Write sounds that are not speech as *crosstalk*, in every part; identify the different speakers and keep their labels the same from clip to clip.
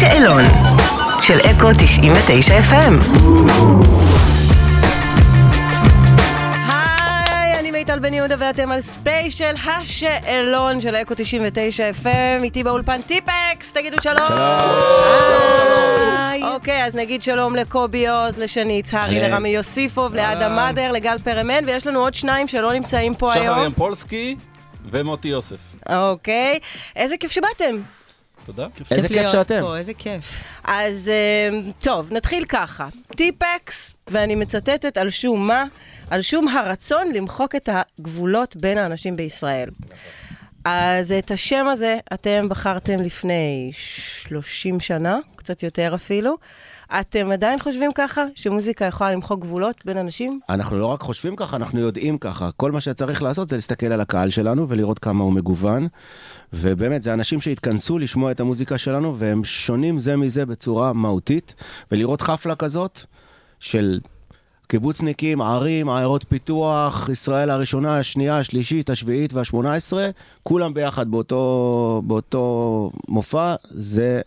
Speaker 1: השאלון של אקו 99 FM. היי, אני מיטל בן יהודה ואתם על ספיישל השאלון של אקו 99 FM, איתי באולפן טיפקס, תגידו שלום. היי. אוקיי, אז נגיד שלום לקובי עוז, לשני יצהרי, לרמי יוסיפוב, לאדם מאדר, לגל פרמן, ויש לנו עוד שניים שלא נמצאים פה היום.
Speaker 2: שחר ימפולסקי ומוטי יוסף.
Speaker 1: אוקיי, איזה כיף שבאתם.
Speaker 2: תודה.
Speaker 3: איזה כיף שאתם.
Speaker 1: איזה כיף. אז אה, טוב, נתחיל ככה. טיפקס, ואני מצטטת על שום מה? על שום הרצון למחוק את הגבולות בין האנשים בישראל. אז את השם הזה אתם בחרתם לפני 30 שנה, קצת יותר אפילו. אתם עדיין חושבים ככה, שמוזיקה יכולה למחוק גבולות בין אנשים?
Speaker 3: אנחנו לא רק חושבים ככה, אנחנו יודעים ככה. כל מה שצריך לעשות זה להסתכל על הקהל שלנו ולראות כמה הוא מגוון. ובאמת, זה אנשים שהתכנסו לשמוע את המוזיקה שלנו, והם שונים זה מזה בצורה מהותית. ולראות חפלה כזאת של קיבוצניקים, ערים, עיירות פיתוח, ישראל הראשונה, השנייה, השלישית, השביעית והשמונה עשרה, כולם ביחד באותו, באותו מופע, זה,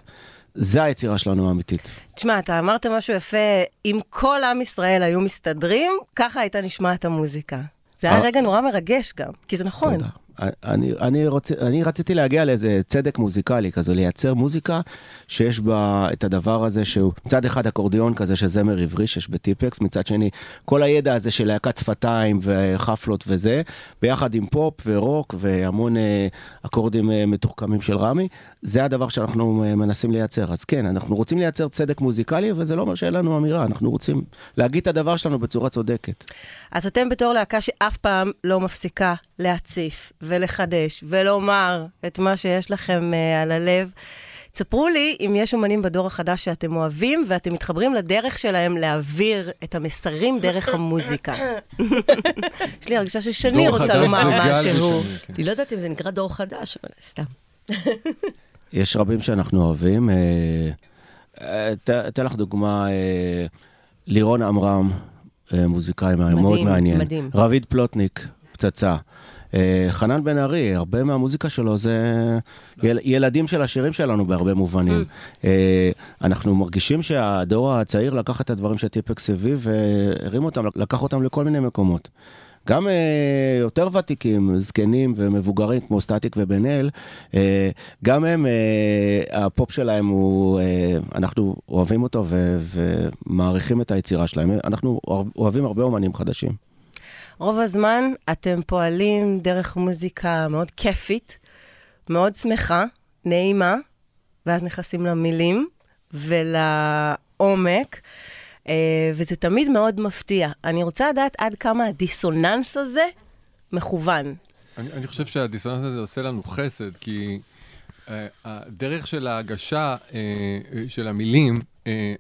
Speaker 3: זה היצירה שלנו האמיתית.
Speaker 1: תשמע, אתה אמרת משהו יפה, אם כל עם ישראל היו מסתדרים, ככה הייתה נשמעת המוזיקה. זה היה
Speaker 3: אה.
Speaker 1: רגע נורא מרגש גם, כי זה נכון.
Speaker 3: תודה. אני, אני, רוצ, אני רציתי להגיע לאיזה צדק מוזיקלי כזה, לייצר מוזיקה שיש בה את הדבר הזה שהוא מצד אחד אקורדיון כזה של זמר עברי שיש בטיפקס, מצד שני כל הידע הזה של להקת שפתיים וחפלות וזה, ביחד עם פופ ורוק והמון אה, אקורדים אה, מתוחכמים של רמי, זה הדבר שאנחנו אה, מנסים לייצר. אז כן, אנחנו רוצים לייצר צדק מוזיקלי, וזה לא אומר שאין לנו אמירה, אנחנו רוצים להגיד את הדבר שלנו בצורה צודקת.
Speaker 1: אז אתם בתור להקה שאף פעם לא מפסיקה להציף ולחדש ולומר את מה שיש לכם uh, על הלב, תספרו לי אם יש אומנים בדור החדש שאתם אוהבים ואתם מתחברים לדרך שלהם להעביר את המסרים דרך *laughs* המוזיקה. *laughs* יש לי הרגשה ששני רוצה לומר משהו.
Speaker 4: כן.
Speaker 5: אני לא יודעת אם זה נקרא דור חדש, אבל סתם. *laughs*
Speaker 3: יש רבים שאנחנו אוהבים. אה, אה, אתן לך דוגמה, לירון עמרם, מוזיקאי
Speaker 1: מדהים,
Speaker 3: מאוד מעניין.
Speaker 1: מדהים.
Speaker 3: רביד פלוטניק, פצצה. אה, חנן בן ארי, הרבה מהמוזיקה שלו זה יל, ילדים של השירים שלנו בהרבה מובנים. אה, אנחנו מרגישים שהדור הצעיר לקח את הדברים שטיפקס הביא והרים אותם, לקח אותם לכל מיני מקומות. גם אה, יותר ותיקים, זקנים ומבוגרים כמו סטטיק ובן אל, אה, גם הם, אה, הפופ שלהם הוא, אה, אנחנו אוהבים אותו ו- ומעריכים את היצירה שלהם. אנחנו אוהבים הרבה אומנים חדשים.
Speaker 1: רוב הזמן אתם פועלים דרך מוזיקה מאוד כיפית, מאוד שמחה, נעימה, ואז נכנסים למילים ולעומק, וזה תמיד מאוד מפתיע. אני רוצה לדעת עד כמה הדיסוננס הזה מכוון.
Speaker 4: אני, אני חושב שהדיסוננס הזה עושה לנו חסד, כי אה, הדרך של ההגשה אה, של המילים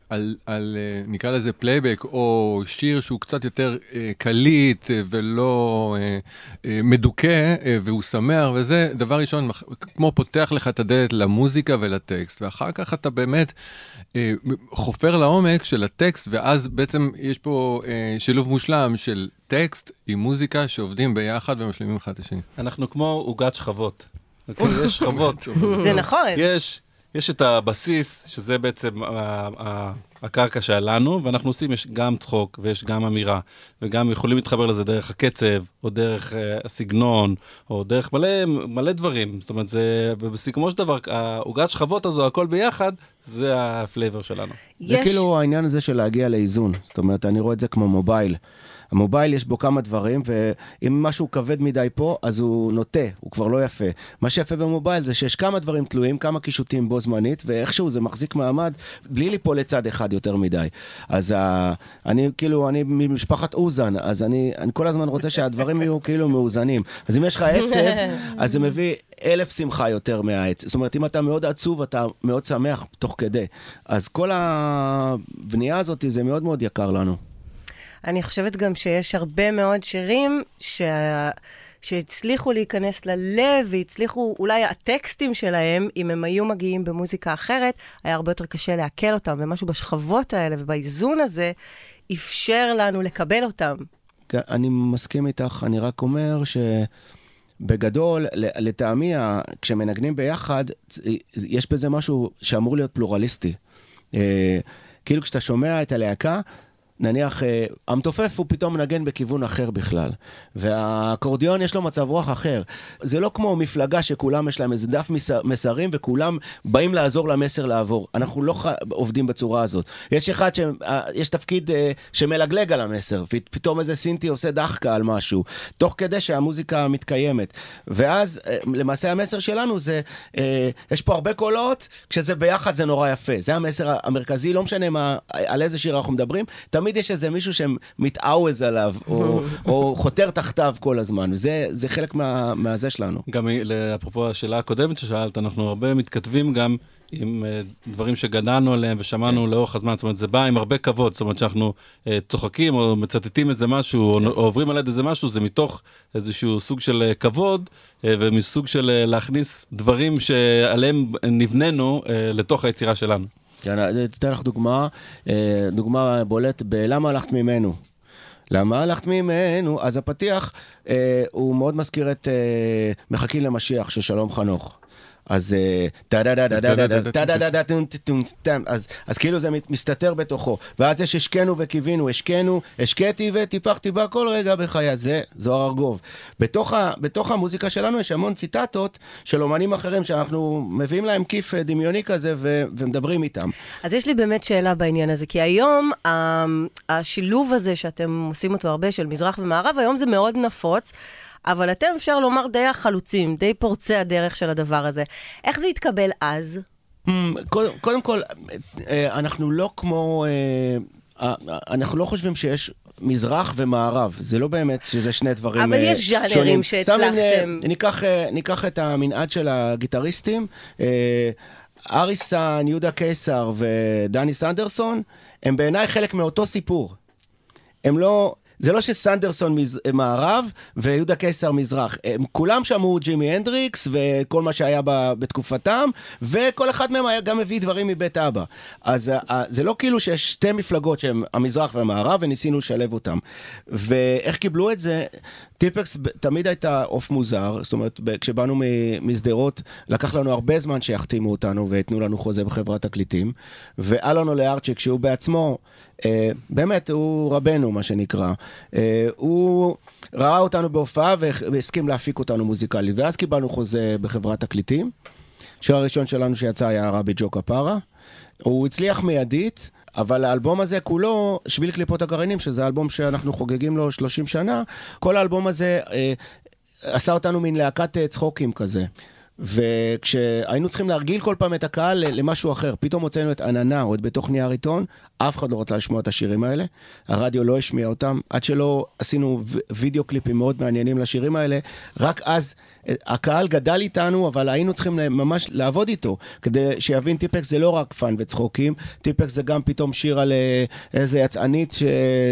Speaker 4: על, על אה, נקרא לזה פלייבק, או שיר שהוא קצת יותר אה, קליט ולא מדוכא, והוא שמח, וזה דבר ראשון, כמו פותח לך את הדלת למוזיקה ולטקסט, ואחר כך אתה באמת אה, חופר לעומק של הטקסט, ואז בעצם יש פה אה, שילוב מושלם של טקסט עם מוזיקה שעובדים ביחד ומשלימים אחד את השני.
Speaker 2: אנחנו כמו עוגת שכבות. כאילו, *laughs* יש שכבות. *laughs*
Speaker 1: זה נכון.
Speaker 2: יש, יש את הבסיס, שזה בעצם ה- ה- הקרקע שלנו, ואנחנו עושים, יש גם צחוק ויש גם אמירה, וגם יכולים להתחבר לזה דרך הקצב, או דרך אה, הסגנון, או דרך מלא, מלא דברים. זאת אומרת, זה, ובסיכומו של דבר, העוגת שכבות הזו, הכל ביחד, זה ה flavor שלנו.
Speaker 3: זה כאילו העניין הזה של להגיע לאיזון. זאת אומרת, אני רואה את זה כמו מובייל. המובייל יש בו כמה דברים, ואם משהו כבד מדי פה, אז הוא נוטה, הוא כבר לא יפה. מה שיפה במובייל זה שיש כמה דברים תלויים, כמה קישוטים בו זמנית, ואיכשהו זה מחזיק מעמד בלי ליפול לצד אחד יותר מדי. אז ה... אני כאילו, אני ממשפחת אוזן, אז אני, אני כל הזמן רוצה שהדברים יהיו כאילו מאוזנים. אז אם יש לך עצב, *laughs* אז זה מביא אלף שמחה יותר מהעצב. זאת אומרת, אם אתה מאוד עצוב, אתה מאוד שמח תוך כדי. אז כל הבנייה הזאת, זה מאוד מאוד יקר לנו.
Speaker 1: אני חושבת גם שיש הרבה מאוד שירים שה... שהצליחו להיכנס ללב והצליחו, אולי הטקסטים שלהם, אם הם היו מגיעים במוזיקה אחרת, היה הרבה יותר קשה לעכל אותם, ומשהו בשכבות האלה ובאיזון הזה אפשר לנו לקבל אותם.
Speaker 3: כן, אני מסכים איתך, אני רק אומר בגדול, ל- לטעמי, כשמנגנים ביחד, יש בזה משהו שאמור להיות פלורליסטי. אה, כאילו כשאתה שומע את הלהקה, נניח, אה, המתופף הוא פתאום מנגן בכיוון אחר בכלל, והאקורדיון יש לו מצב רוח אחר. זה לא כמו מפלגה שכולם יש להם איזה דף מס- מסרים וכולם באים לעזור למסר לעבור. אנחנו לא ח... עובדים בצורה הזאת. יש אחד ש... אה, יש תפקיד אה, שמלגלג על המסר, ופתאום איזה סינטי עושה דחקה על משהו, תוך כדי שהמוזיקה מתקיימת. ואז למעשה המסר שלנו זה, יש פה הרבה קולות, כשזה ביחד זה נורא יפה. זה המסר המרכזי, לא משנה מה, על איזה שיר אנחנו מדברים, תמיד יש איזה מישהו שמתעווז עליו, או, *laughs* או חותר תחתיו כל הזמן. זה, זה חלק מה, מהזה שלנו.
Speaker 2: גם אפרופו השאלה הקודמת ששאלת, אנחנו הרבה מתכתבים גם עם אה, דברים שגדלנו עליהם ושמענו לאורך הזמן, זאת אומרת, זה בא עם הרבה כבוד, זאת אומרת שאנחנו אה, צוחקים או מצטטים איזה משהו, או, או עוברים על יד איזה משהו, זה מתוך איזשהו סוג של אה, כבוד, ומסוג של להכניס דברים שעליהם נבננו לתוך היצירה שלנו.
Speaker 3: כן, אני אתן לך דוגמה, אה, דוגמה בולט ב"למה הלכת ממנו". למה הלכת ממנו? אז הפתיח אה, הוא מאוד מזכיר את אה, מחכים למשיח של שלום חנוך. אז אז כאילו זה מסתתר בתוכו. ואז יש השקנו וקיווינו, השקנו, השקיתי וטיפחתי בה כל רגע בחיי. זה זוהר ארגוב. בתוך המוזיקה שלנו יש המון ציטטות של אומנים אחרים שאנחנו מביאים להם כיף דמיוני כזה ומדברים איתם.
Speaker 1: אז יש לי באמת שאלה בעניין הזה, כי היום השילוב הזה שאתם עושים אותו הרבה, של מזרח ומערב, היום זה מאוד נפוץ, אבל אתם, אפשר לומר, די החלוצים, די פורצי הדרך של הדבר הזה. איך זה התקבל אז?
Speaker 3: Hmm, קודם, קודם כל, אה, אנחנו לא כמו... אה, אנחנו לא חושבים שיש מזרח ומערב, זה לא באמת שזה שני דברים
Speaker 1: אבל
Speaker 3: אה,
Speaker 1: יש ז'אנרים
Speaker 3: שונים.
Speaker 1: שהצלחתם.
Speaker 3: ניקח, ניקח את המנעד של הגיטריסטים, אריסן, יהודה קיסר ודני סנדרסון, הם בעיניי חלק מאותו סיפור. הם לא... זה לא שסנדרסון מז... מערב ויהודה קיסר מזרח. הם כולם שמעו ג'ימי הנדריקס וכל מה שהיה ב... בתקופתם, וכל אחד מהם היה גם מביא דברים מבית אבא. אז uh, זה לא כאילו שיש שתי מפלגות שהן המזרח והמערב, וניסינו לשלב אותם. ואיך קיבלו את זה? טיפקס תמיד הייתה עוף מוזר, זאת אומרת, כשבאנו משדרות, לקח לנו הרבה זמן שיחתימו אותנו ויתנו לנו חוזה בחברת תקליטים, ואלון אולארצ'יק, שהוא בעצמו, אה, באמת, הוא רבנו, מה שנקרא, אה, הוא ראה אותנו בהופעה והסכים להפיק אותנו מוזיקלית, ואז קיבלנו חוזה בחברת תקליטים. השיר הראשון שלנו שיצא היה רבי ג'ו כפרה. הוא הצליח מיידית, אבל האלבום הזה כולו, שביל קליפות הגרעינים, שזה אלבום שאנחנו חוגגים לו 30 שנה, כל האלבום הזה אה, עשה אותנו מין להקת אה, צחוקים כזה. וכשהיינו צריכים להרגיל כל פעם את הקהל למשהו אחר, פתאום הוצאנו את עננה את בתוך נייר עיתון, אף אחד לא רצה לשמוע את השירים האלה, הרדיו לא השמיע אותם, עד שלא עשינו וידאו קליפים מאוד מעניינים לשירים האלה, רק אז אה, הקהל גדל איתנו, אבל היינו צריכים ממש לעבוד איתו, כדי שיבין טיפקס זה לא רק fun וצחוקים, טיפקס זה גם פתאום שיר על אה, איזה יצאנית ש...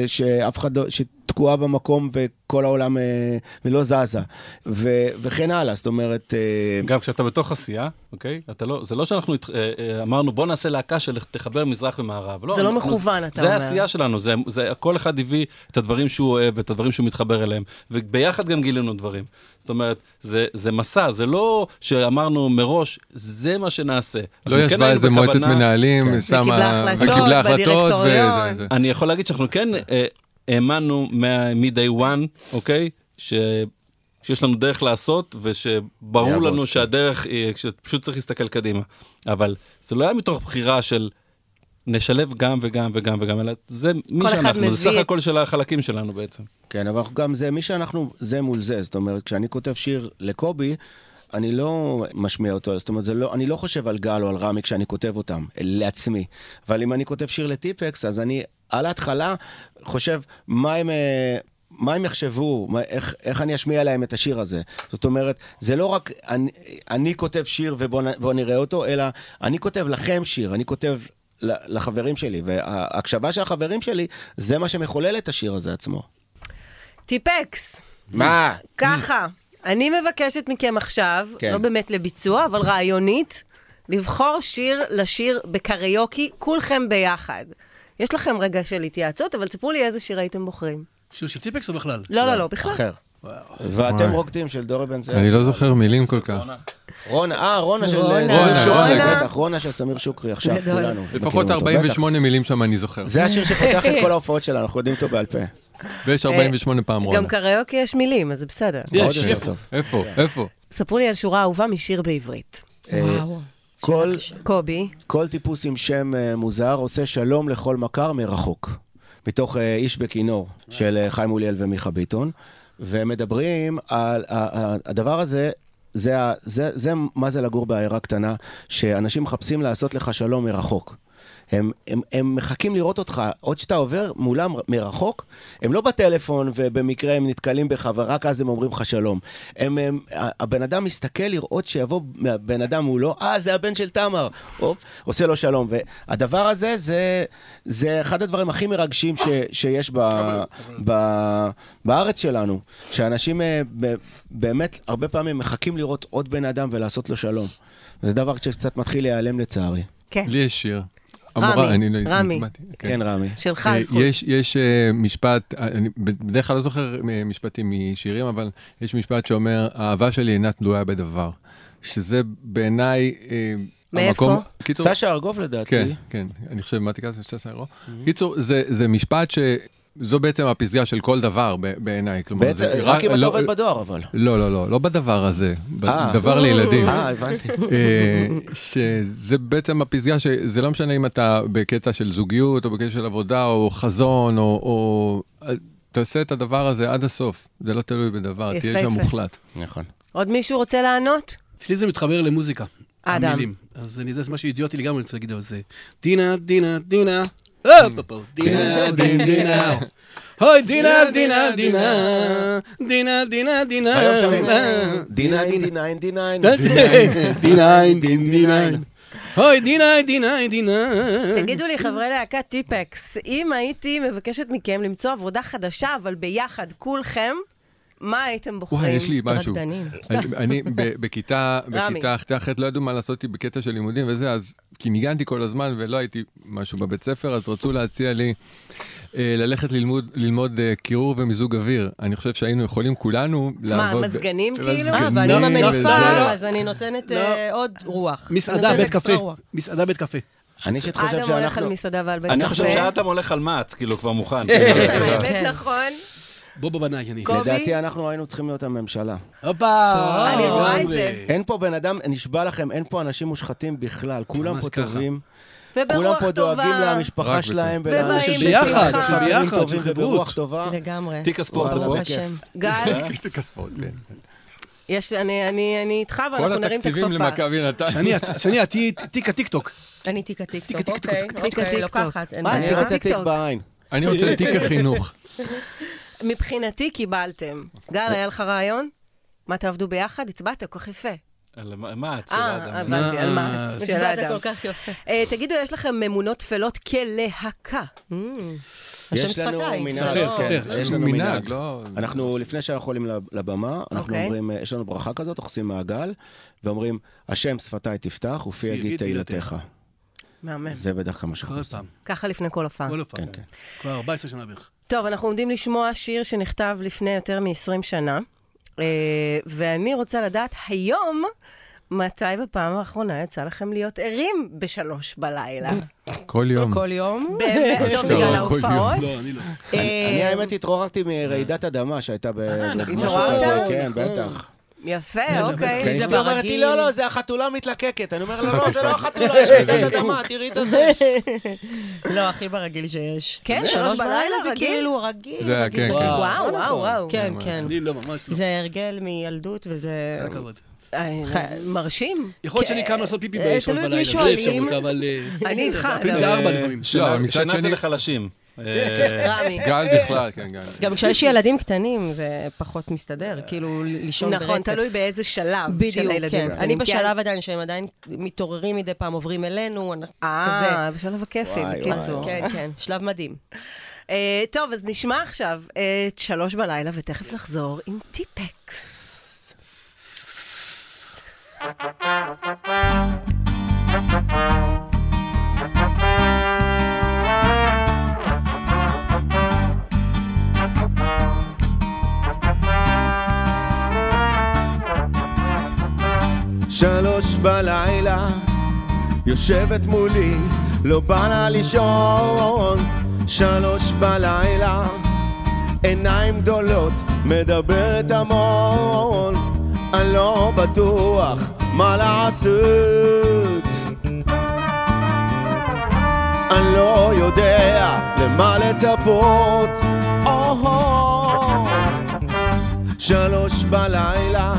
Speaker 3: שאף אחד לא... תקועה במקום וכל העולם אה, ולא זזה, ו, וכן הלאה, זאת אומרת... אה,
Speaker 2: גם כשאתה בתוך עשייה, אוקיי? אתה לא, זה לא שאנחנו אה, אה, אמרנו, בוא נעשה להקה שתחבר מזרח ומערב.
Speaker 1: זה לא מכוון, אתה
Speaker 2: זה
Speaker 1: אומר.
Speaker 2: העשייה שלנו, זה, זה, כל אחד הביא את הדברים שהוא אוהב, את הדברים שהוא מתחבר אליהם, וביחד גם גילינו דברים. זאת אומרת, זה, זה מסע, זה לא שאמרנו מראש, זה מה שנעשה.
Speaker 4: לא
Speaker 2: כן
Speaker 4: ישבה
Speaker 2: היינו
Speaker 4: איזה מועצת מנהלים,
Speaker 3: כן.
Speaker 4: שמה...
Speaker 1: וקיבלה החלטות
Speaker 4: וקיבלה החלטות,
Speaker 1: בדירקטוריון.
Speaker 4: וזה, זה.
Speaker 2: אני יכול להגיד שאנחנו כן אה, האמנו מ-day one, אוקיי? ש... שיש לנו דרך לעשות, ושברור לנו
Speaker 3: כן.
Speaker 2: שהדרך היא, שפשוט צריך להסתכל קדימה. אבל זה לא היה מתוך בחירה של נשלב גם וגם וגם וגם, אלא זה מי שאנחנו,
Speaker 1: מביא
Speaker 2: זה סך
Speaker 1: את-
Speaker 2: הכל של החלקים שלנו בעצם.
Speaker 3: כן, אבל אנחנו גם זה, מי שאנחנו, זה מול זה, זאת אומרת, כשאני כותב שיר לקובי, אני לא משמיע אותו, זאת אומרת, לא, אני לא חושב על גל או על רמי כשאני כותב אותם, לעצמי. אבל אם אני כותב שיר לטיפקס, אז אני על ההתחלה חושב מה הם... אה, מה הם יחשבו, מה, איך, איך אני אשמיע להם את השיר הזה. זאת אומרת, זה לא רק אני, אני כותב שיר ובואו נראה אותו, אלא אני כותב לכם שיר, אני כותב לחברים שלי, וההקשבה של החברים שלי, זה מה שמחולל את השיר הזה עצמו.
Speaker 1: טיפקס,
Speaker 3: מה?
Speaker 1: ככה, אני מבקשת מכם עכשיו,
Speaker 3: כן.
Speaker 1: לא באמת לביצוע, אבל רעיונית, לבחור שיר לשיר בקריוקי, כולכם ביחד. יש לכם רגע של התייעצות, אבל תספרו לי איזה שיר הייתם בוחרים.
Speaker 6: שיר של טיפקס או בכלל?
Speaker 1: לא, לא, לא, בכלל.
Speaker 3: אחר. ואתם. רוקדים של דורי בן זאב.
Speaker 4: אני לא זוכר מילים כל כך.
Speaker 3: רונה, אה, רונה של
Speaker 5: רונה.
Speaker 3: אה, סמיר
Speaker 4: רונה,
Speaker 3: שוקרי,
Speaker 4: רונה.
Speaker 3: בטח, רונה של סמיר שוקרי עכשיו. כולנו.
Speaker 4: לפחות
Speaker 3: אותו,
Speaker 4: 48 מילים שם אני זוכר.
Speaker 3: זה השיר שפותח את כל ההופעות שלנו, אנחנו יודעים אותו בעל פה.
Speaker 4: ויש 48 פעם רונה.
Speaker 1: גם קריוקי יש מילים, אז זה בסדר.
Speaker 6: יש, איפה?
Speaker 4: איפה? איפה?
Speaker 1: ספרו לי על שורה אהובה משיר בעברית.
Speaker 3: אה,
Speaker 5: וואו.
Speaker 3: כל-
Speaker 1: קובי,
Speaker 3: כל טיפוס עם שם אה, מוזר עושה שלום לכל מכר מרחוק. מתוך אה, איש וכינור של אה, חיים אוליאל ומיכה ביטון. ומדברים על הדבר הזה, זה, זה, זה מה זה לגור בעיירה קטנה, שאנשים מחפשים לעשות לך שלום מרחוק. הם, הם, הם מחכים לראות אותך, עוד שאתה עובר מולם מרחוק, הם לא בטלפון ובמקרה הם נתקלים בך ורק אז הם אומרים לך שלום. הם, הם, הבן אדם מסתכל לראות שיבוא בן אדם מולו, אה, זה הבן של תמר, הופ, עושה לו שלום. והדבר הזה, זה, זה אחד הדברים הכי מרגשים ש, שיש ב, ב, בארץ שלנו, שאנשים אה, ב, באמת הרבה פעמים מחכים לראות עוד בן אדם ולעשות לו שלום. וזה דבר שקצת מתחיל להיעלם לצערי.
Speaker 1: כן,
Speaker 4: לי יש שיר.
Speaker 1: רמי,
Speaker 4: אמורה, אני לא
Speaker 1: רמי.
Speaker 4: הצבעתי.
Speaker 3: כן, רמי.
Speaker 1: שלך
Speaker 4: אה,
Speaker 1: הזכות.
Speaker 4: יש, יש אה, משפט, אה, אני בדרך כלל לא זוכר אה, משפטים משירים, אבל יש משפט שאומר, האהבה שלי אינה תלויה בדבר. שזה בעיניי אה,
Speaker 1: מאיפה?
Speaker 4: קיצור,
Speaker 3: סשה ארגוב לדעתי.
Speaker 4: כן, כן, אני חושב, מה תקרא לזה? שסה אירו? קיצור, זה- זה משפט ש... זו בעצם הפסגה של כל דבר בעיניי.
Speaker 3: בעצם,
Speaker 4: זה
Speaker 3: רק אם אתה
Speaker 4: לא-
Speaker 3: עובד בדואר אבל.
Speaker 4: לא, לא, לא, לא בדבר הזה,
Speaker 3: אה.
Speaker 4: בדבר לילדים.
Speaker 3: אה, הבנתי.
Speaker 4: אה, שזה בעצם הפסגה שזה לא משנה אם אתה בקטע של זוגיות או בקטע של עבודה או חזון או, או תעשה את הדבר הזה עד הסוף, זה לא תלוי בדבר, תהיה שם. מוחלט.
Speaker 3: נכון.
Speaker 1: עוד מישהו רוצה לענות?
Speaker 6: אצלי זה מתחבר למוזיקה.
Speaker 1: אדם.
Speaker 6: המילים. אז אני יודע, זה משהו אידיוטי לגמרי, אני רוצה להגיד, אבל זה... דינה, דינה, דינה.
Speaker 3: כן.
Speaker 6: הופ, הופ, דינה, דינה, דינה. אוי, דינה, דינה, דינה. דינה, דינה, דינה.
Speaker 3: היום שומעים
Speaker 6: דינה,
Speaker 3: D9, D9,
Speaker 6: D9, D9. אוי, דינה, דינה, דינה.
Speaker 1: תגידו לי, חברי להקת טיפקס, אם הייתי מבקשת מכם למצוא עבודה חדשה, אבל ביחד, כולכם, מה הייתם בוחרים?
Speaker 4: וואי, יש לי משהו.
Speaker 5: רקדנים.
Speaker 4: אני, אני ב- בכיתה. בכיתה ח' לא ידעו מה לעשות איתי בקטע של לימודים וזה, אז כי ניגנתי כל הזמן ולא הייתי משהו בבית ספר, אז רצו להציע לי אה, ללכת ללמוד, ללמוד אה, קירור ומיזוג אוויר. אני חושב שהיינו יכולים כולנו
Speaker 1: מה,
Speaker 4: לעבוד... ב-
Speaker 1: מזגנים כאילו?
Speaker 5: אה, ואני עם
Speaker 6: לא,
Speaker 5: המניפה,
Speaker 6: לא, לא.
Speaker 5: אז אני נותנת. אה, עוד רוח.
Speaker 6: מסעדה, בית קפה. מסעדה, בית קפה.
Speaker 3: אני אישית חושב
Speaker 1: אדם הולך על
Speaker 3: שאנחנו...
Speaker 1: מסעדה ועל בית
Speaker 2: אני
Speaker 1: קפה.
Speaker 2: חושב שאדם הולך על מעץ, כאילו, כבר מוכן. *laughs*
Speaker 1: באמת
Speaker 5: כן.
Speaker 1: נכון.
Speaker 6: בוא בבנאי, אני.
Speaker 1: קובי?
Speaker 3: לדעתי אנחנו היינו צריכים להיות הממשלה.
Speaker 6: הופה!
Speaker 1: אני רואה את. זה.
Speaker 3: אין פה בן אדם, נשבע לכם, אין פה אנשים מושחתים בכלל. כולם פה. טובים. כולם פה דואגים. למשפחה שלהם ולאנשים
Speaker 6: ביחד,
Speaker 3: שצריכים
Speaker 6: של
Speaker 3: חברים
Speaker 6: ביחד,
Speaker 3: טובים וברוח. טובה.
Speaker 5: לגמרי.
Speaker 2: תיק הספורט פה.
Speaker 5: ברוך
Speaker 3: בכיף.
Speaker 5: השם.
Speaker 1: גל, *laughs*
Speaker 4: כספות, כן.
Speaker 1: יש, אני, אני, אני איתך
Speaker 4: כל
Speaker 1: ואנחנו נרים את
Speaker 4: התקציבים
Speaker 1: הכפפה.
Speaker 4: למכבי נתניה.
Speaker 6: שני, שני, את תיק הטיקטוק.
Speaker 5: אני תיק הטיקטוק,
Speaker 6: תיק
Speaker 5: אוקיי,
Speaker 6: תיק
Speaker 1: הטיקטוק.
Speaker 5: אוקיי.
Speaker 3: אני רוצה תיק. בעין.
Speaker 4: אני רוצה תיק החינוך. *laughs*
Speaker 1: מבחינתי קיבלתם. גל, היה לך רעיון? מה, תעבדו ביחד? הצבעת כל כך יפה.
Speaker 2: על מעץ של
Speaker 1: אה,
Speaker 2: האדם.
Speaker 1: הבנתי, על מה?
Speaker 6: אה,
Speaker 1: של
Speaker 5: הצבעת
Speaker 1: האדם.
Speaker 5: כל כך יפה.
Speaker 1: אה, תגידו, יש לכם ממונות טפלות כלהקה.
Speaker 3: יש לנו. מנהג, כן. יש לנו מנהג.
Speaker 4: לא...
Speaker 3: אנחנו, לפני שאנחנו עולים לב- לבמה, אנחנו
Speaker 1: אוקיי.
Speaker 3: אומרים, אה, יש לנו ברכה כזאת, אנחנו עושים מעגל, ואומרים, השם שפתיי תפתח ופי יגיד תהילתך.
Speaker 1: מהמם.
Speaker 3: זה בדרך כלל מה שאנחנו עושים.
Speaker 1: ככה לפני כל הופעה.
Speaker 6: כל פעם.
Speaker 3: כן, כן.
Speaker 6: כבר 14 שנה בערך.
Speaker 1: טוב, אנחנו עומדים לשמוע שיר שנכתב לפני יותר מ-20 שנה, אה, ואני רוצה לדעת היום, מתי בפעם האחרונה יצא לכם להיות ערים בשלוש בלילה?
Speaker 4: כל יום.
Speaker 5: כל יום. *laughs*
Speaker 1: באמת, לא בגלל
Speaker 4: כל יום.
Speaker 1: ההופעות?
Speaker 6: לא, אני לא.
Speaker 3: אני האמת התעוררתי מרעידת אדמה שהייתה ב- משהו
Speaker 1: התעוררת?
Speaker 3: כזה, כן, בטח.
Speaker 1: יפה,
Speaker 6: לא,
Speaker 1: אוקיי.
Speaker 3: ואשתי
Speaker 5: זה
Speaker 3: אומרת לי. לא, לא, זה החתולה מתלקקת. אני אומר לה, לא, *laughs* זה לא החתולה, יש רעידת *laughs* אדמה, תראי את זה. *laughs*
Speaker 5: לא, הכי ברגיל שיש.
Speaker 1: כן,
Speaker 5: שלוש
Speaker 1: שלוש בלילה
Speaker 5: זה? כאילו רגיל.
Speaker 4: זה היה. כן, כן.
Speaker 1: וואו, וואו, וואו.
Speaker 5: כן, כן.
Speaker 6: אני לא, ממש לא.
Speaker 5: זה הרגל מילדות וזה...
Speaker 6: כל הכבוד.
Speaker 1: אה, מרשים.
Speaker 6: יכול להיות שאני קם לעשות פיפי
Speaker 1: אה, מי
Speaker 6: בלילה, זה. אפשרות, אבל... אה,
Speaker 1: אני איתך,
Speaker 6: אפילו
Speaker 1: אדם.
Speaker 6: זה ארבע לפעמים.
Speaker 4: לא, מצד
Speaker 2: שינה זה
Speaker 4: שני,
Speaker 2: לחלשים. אה. *laughs*
Speaker 4: גל בכלל, כן, גל.
Speaker 5: גם כשיש ילדים קטנים זה פחות מסתדר, כאילו לישון ברצף.
Speaker 1: נכון, תלוי באיזה שלב של הילדים
Speaker 5: כן.
Speaker 1: הקטנים.
Speaker 5: אני
Speaker 1: כי
Speaker 5: בשלב עדיין שהם עדיין מתעוררים מדי פעם, עוברים אלינו, אנחנו- כזה.
Speaker 1: אה, בשלב הכיפי, בקיצור.
Speaker 5: כן, כן, שלב מדהים.
Speaker 1: אה, טוב, אז נשמע עכשיו את שלוש בלילה, ותכף נחזור עם טיפקס. *laughs* *laughs*
Speaker 3: שלוש בלילה, יושבת מולי, לא בא לה לישון. שלוש בלילה, עיניים גדולות, מדברת המון. אני לא בטוח מה לעשות. אני לא יודע למה לצפות. או-הו. שלוש בלילה,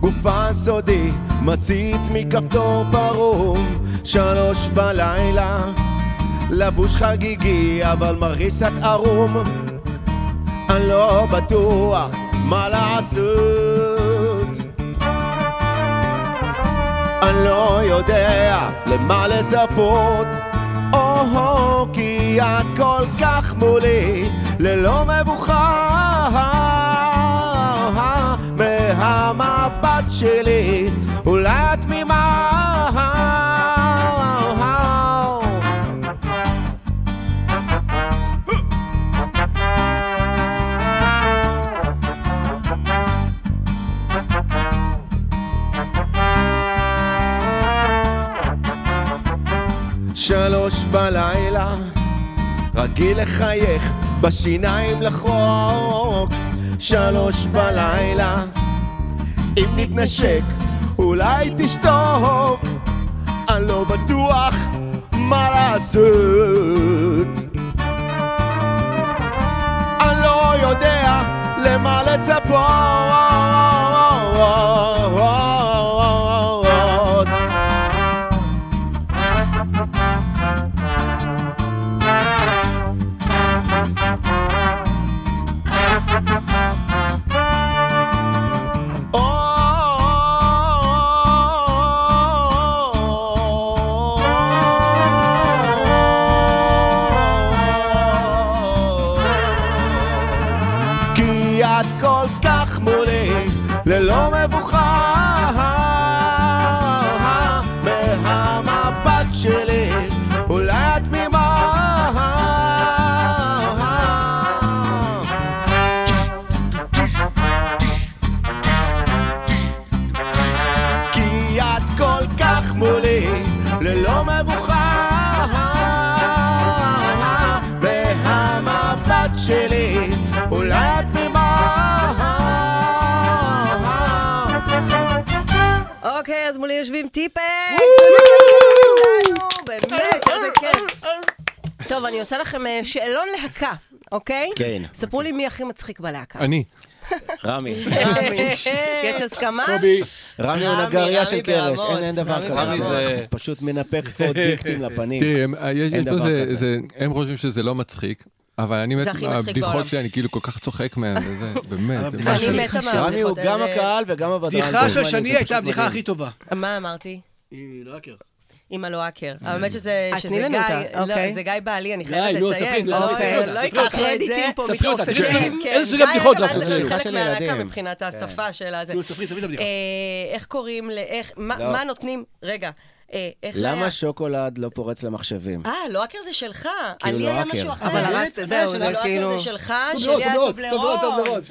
Speaker 3: גופה סודי, מציץ מכפתור פרום. שלוש בלילה, לבוש חגיגי, אבל מרגיש קצת ערום. אני לא בטוח מה לעשות. אני לא יודע למה לצפות. או-הו, כי את כל כך מולי, ללא מבוכה. שלי, אולי את תמימה. שלוש בלילה, רגיל לחייך, בשיניים לחרוק. שלוש בלילה, נתנשק, אולי תשתוק. אני לא בטוח מה לעשות. אני לא יודע למה לצפות.
Speaker 1: אני עושה לכם אה, שאלון להקה, אוקיי?
Speaker 3: כן.
Speaker 1: ספרו לי מי הכי מצחיק בלהקה.
Speaker 4: אני.
Speaker 3: רמי. *laughs*
Speaker 1: רמי. יש הסכמה?
Speaker 6: קובי.
Speaker 3: רמי הוא
Speaker 1: רמי,
Speaker 3: נגריה
Speaker 1: רמי
Speaker 3: של קרש, אין דבר
Speaker 1: רמי
Speaker 3: כזה.
Speaker 2: באמוץ.
Speaker 3: זה *laughs* פשוט מנפק פה *laughs* דיקטים לפנים.
Speaker 4: תראי, הם- יש פה זה- הם חושבים שזה לא מצחיק, אבל אני מת. הבדיחות שלי, אני כאילו כל כך צוחק מהן, וזה, באמת, זה
Speaker 6: אני
Speaker 4: משהו.
Speaker 1: אני מתה מהבדיחות
Speaker 3: רמי הוא גם
Speaker 1: האלה.
Speaker 3: הקהל וגם הבדרן.
Speaker 6: בדיחה של שני הייתה הבדיחה. הכי טובה.
Speaker 1: מה אמרתי?
Speaker 6: היא לא הכר.
Speaker 1: עם הלואקר. האמת שזה
Speaker 5: לנו
Speaker 1: גיא, לא,
Speaker 5: אוקיי.
Speaker 1: זה גיא בעלי, אני
Speaker 6: גיא,
Speaker 1: חייבת לציין. לא, אוקיי,
Speaker 6: אותה,
Speaker 1: לא
Speaker 6: ספרי
Speaker 1: ייקח את זה
Speaker 6: ספרי אותה,
Speaker 1: כן,
Speaker 6: איזה סוג
Speaker 1: גיא
Speaker 6: הבדיחות
Speaker 1: הראה
Speaker 6: רצות
Speaker 1: את זה
Speaker 6: שלי?
Speaker 1: חלק מהלהקה
Speaker 3: ילדים.
Speaker 1: מבחינת השפה של הזה.
Speaker 6: נו, ספרי, ספרי את הבדיחה.
Speaker 1: אה, איך קוראים, מה
Speaker 3: לא.
Speaker 1: מה נותנים, רגע, אה, איך זה היה?
Speaker 3: למה שוקולד לא פורץ למחשבים?
Speaker 1: אה, לואקר זה שלך.
Speaker 3: כאילו
Speaker 1: אני היה
Speaker 3: לואקר.
Speaker 1: משהו אחר.
Speaker 5: אבל הרסת? זהו, זה כאילו...
Speaker 1: זה שלך, שלי היה טובלרון.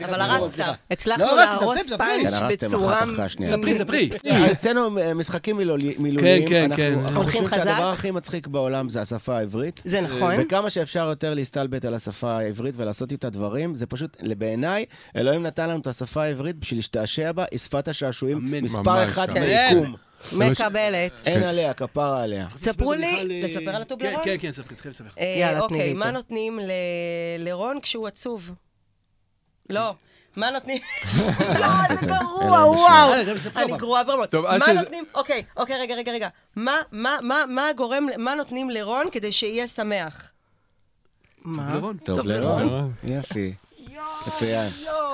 Speaker 1: אבל הרסת.
Speaker 5: הצלחנו
Speaker 6: לא,
Speaker 5: להרוס פאנץ'
Speaker 3: כן, הרסתם
Speaker 5: בצורה...
Speaker 3: אחת אחרי השנייה.
Speaker 6: ספרי, ספרי.
Speaker 3: אצלנו אה, משחקים מילולי- מילוליים,
Speaker 6: כן,
Speaker 3: אנחנו
Speaker 6: כן.
Speaker 3: אנחנו חושבים? שהדבר הכי מצחיק בעולם זה השפה העברית.
Speaker 5: זה נכון.
Speaker 3: וכמה שאפשר יותר להסתלבט על השפה העברית ולעשות איתה דברים, זה פשוט, בעיניי, אלוהים נתן לנו את השפה העברית בשביל להשתעשע בה, היא שפת השעשועים. מספר אחת
Speaker 4: כן.
Speaker 3: ביקום.
Speaker 5: מקבלת.
Speaker 3: אין עליה, כפרה עליה.
Speaker 1: ספרו לי, לספר על הטובלרון?
Speaker 6: כן, כן, כן, ספרי, תתחיל לספר.
Speaker 1: אה,
Speaker 5: יאללה, תני לי
Speaker 1: אוקיי, מה. נותנים ל- לרון כשהוא עצוב? לא. מה נותנים? *laughs* לא, זה גרוע, וואו. אני. גרועה ברמות.
Speaker 4: טוב, עד
Speaker 1: מה נותנים, אוקיי, אוקיי, רגע, רגע, רגע. מה, מה, מה, מה גורם, מה נותנים לרון כדי שיהיה שמח?
Speaker 5: מה?
Speaker 6: טובלרון.
Speaker 3: טוב, לרון. יפי. מצוין.